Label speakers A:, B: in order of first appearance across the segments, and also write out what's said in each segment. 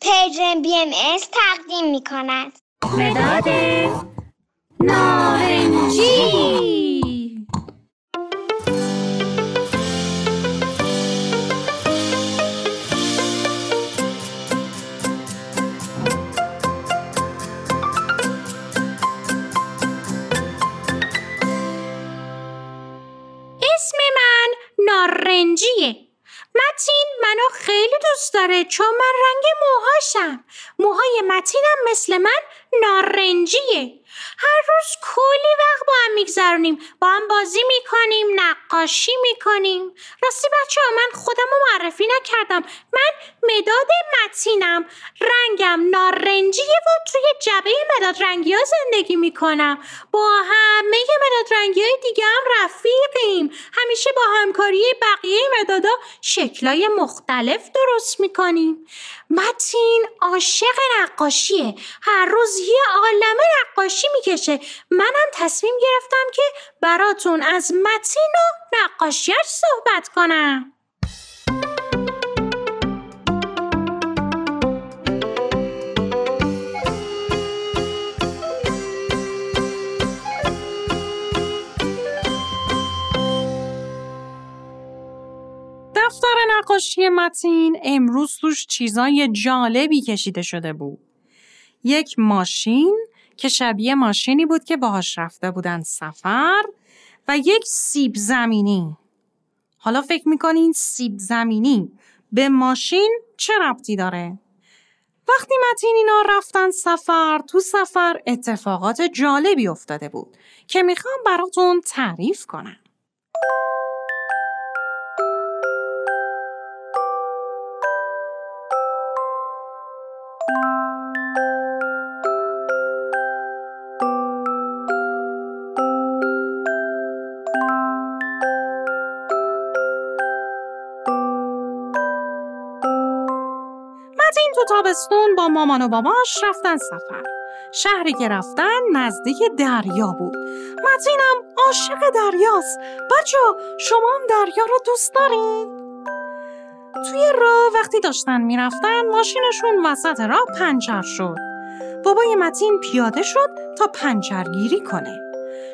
A: پرژن بی ام از تقدیم می کند
B: مداد نارنجی. اسم من نارنجیه. متین منو خیلی دوست داره چون من رنگ موهاشم. موهای متینم مثل من نارنجیه. هر روز کلی وقت با هم میگذرونیم با هم بازی می‌کنیم نقاشی می‌کنیم. راستی بچه ها من خودم رو معرفی نکردم. من مداد متینم. رنگم نارنجیه و توی جبه مداد رنگی ها زندگی می‌کنم. با همه مداد رنگی های دیگه هم رفیقیم. همیشه با همکاری بقیه مدادا شکلای مختلف درست می‌کنیم. متین عاشق نقاشیه. هر روز یه عالمه نقاشی می‌کشه. منم تصمیم گرفتم که براتون از متین و نقاشیش صحبت کنم.
C: نقاشی متین امروز توش چیزای جالبی کشیده شده بود. یک ماشین که شبیه ماشینی بود که باهاش رفته بودن سفر و یک سیب زمینی. حالا فکر می‌کنین سیب زمینی به ماشین چه ربطی داره؟ وقتی متین اینا رفتن سفر تو سفر اتفاقات جالبی افتاده بود که می‌خوام براتون تعریف کنم. تابستون با مامان و باباش رفتن سفر. شهری که رفتن نزدیک دریا بود. متینم عاشق دریاست. بچه شما هم دریا رو دوست دارین؟ توی راه وقتی داشتن می‌رفتن ماشینشون وسط راه پنچر شد. بابای متین پیاده شد تا پنچرگیری کنه.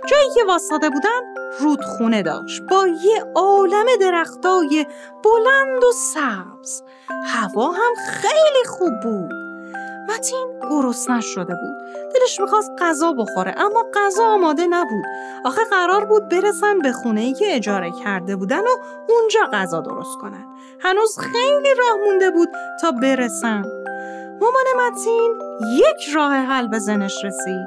C: جایی که واسطه بودن رودخونه داشت با یه عالم درختای بلند و سبز. هوا هم خیلی خوب بود. متین گرسنه شده بود. دلش می‌خواست غذا بخوره اما غذا آماده نبود. آخه قرار بود برسن به خونه ای که اجاره کرده بودن و اونجا غذا درست کنن. هنوز خیلی راه مونده بود تا برسن. مامان متین یک راه حل به ذهنش رسید.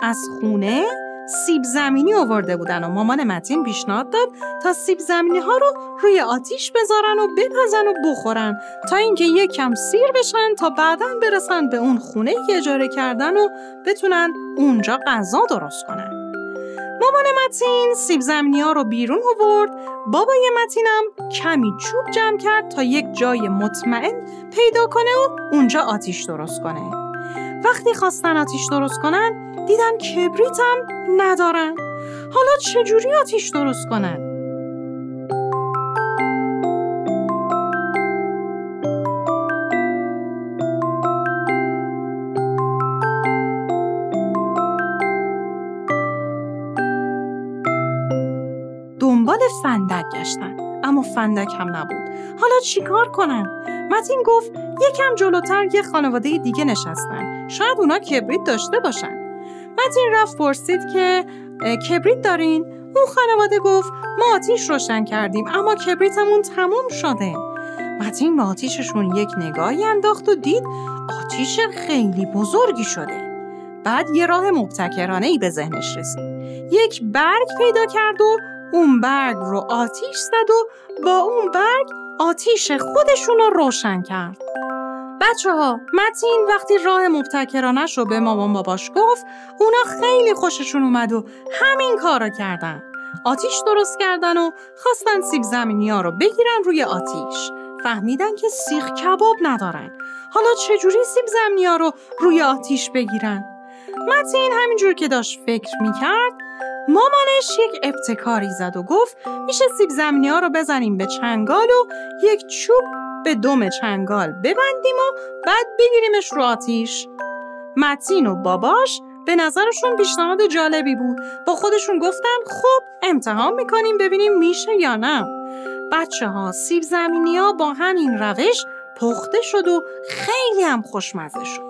C: از خونه سیب زمینی آورده بودن و مامان متین پیشنهاد داد تا سیب زمینی ها رو روی آتیش بذارن و بپزن و بخورن تا اینکه یکم سیر بشن تا بعدا برسن به اون خونه که اجاره کردن و بتونن اونجا غذا درست کنن. مامان متین سیب زمینی ها رو بیرون آورد بابای متینم کمی چوب جمع کرد تا یک جای مطمئن پیدا کنه و اونجا آتیش درست کنه. وقتی خواستن آتیش درست کنن دیدن کبریت هم ندارن حالا چجوری آتیش درست کنن؟ دنبال فندک گشتن اما فندک هم نبود حالا چیکار کنن؟ متین گفت یکم جلوتر یه خانواده دیگه نشستن شاید اونا کبریت داشته باشن متین رفت پرسید که کبریت دارین؟ اون خانواده گفت ما آتیش روشن کردیم اما کبریتمون تموم شده. متین به آتیششون یک نگاهی انداخت و دید آتیش خیلی بزرگی شده. بعد یه راه مبتکرانه ای به ذهنش رسید. یک برگ پیدا کرد و اون برگ رو آتیش زد و با اون برگ آتیش خودشون رو روشن کرد. بچه ها متین وقتی راه مبتکرانش رو به مامان باباش گفت اونا خیلی خوششون اومد و همین کار رو کردن. آتیش درست کردن و خواستن سیب زمینی ها رو بگیرن روی آتیش. فهمیدن که سیخ کباب ندارن. حالا چجوری سیب زمینی ها رو روی آتیش بگیرن؟ متین همینجور که داشت فکر می‌کرد مامانش یک ابتکاری زد و گفت میشه سیب زمینی ها رو بزنیم به چنگال و یک چوب به دم چنگال ببندیم و بعد بگیریمش رو آتیش. متین و باباش به نظرشون پیشنهاد جالبی بود. با خودشون گفتن خب امتحان می‌کنیم ببینیم میشه یا نه. بچه ها سیب زمینی ها با همین روش پخته شد و خیلی هم خوشمزه شد.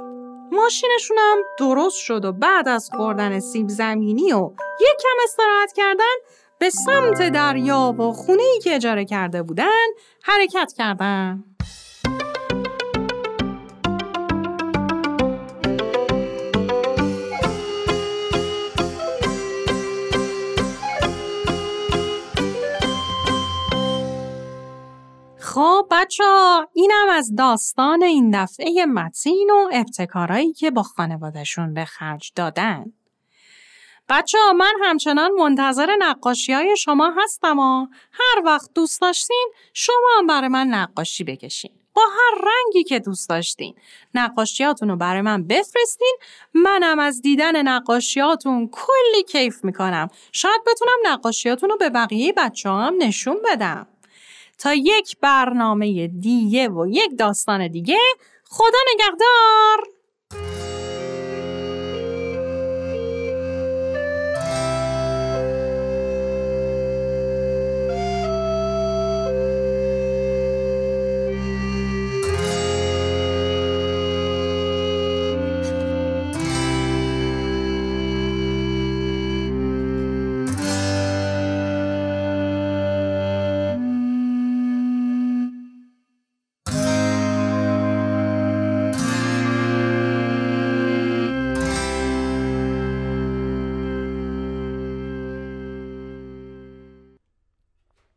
C: ماشینشون هم درست شد و بعد از خوردن سیب زمینی و یک کم استراحت کردن به سمت دریا و خونه ای که اجاره کرده بودن حرکت کردن. خب بچه ها اینم از داستان این دفعه متین و ابتکارایی که با خانوادشون به خرج دادن. بچه ها من همچنان منتظر نقاشی های شما هستم و هر وقت دوست داشتین شما هم برای من نقاشی بکشین. با هر رنگی که دوست داشتین. نقاشیاتون رو برای من بفرستین منم از دیدن نقاشیاتون کلی کیف می‌کنم. شاید بتونم نقاشیاتون رو به بقیه بچه هم نشون بدم. تا یک برنامه دیگه و یک داستان دیگه خدا نگهدار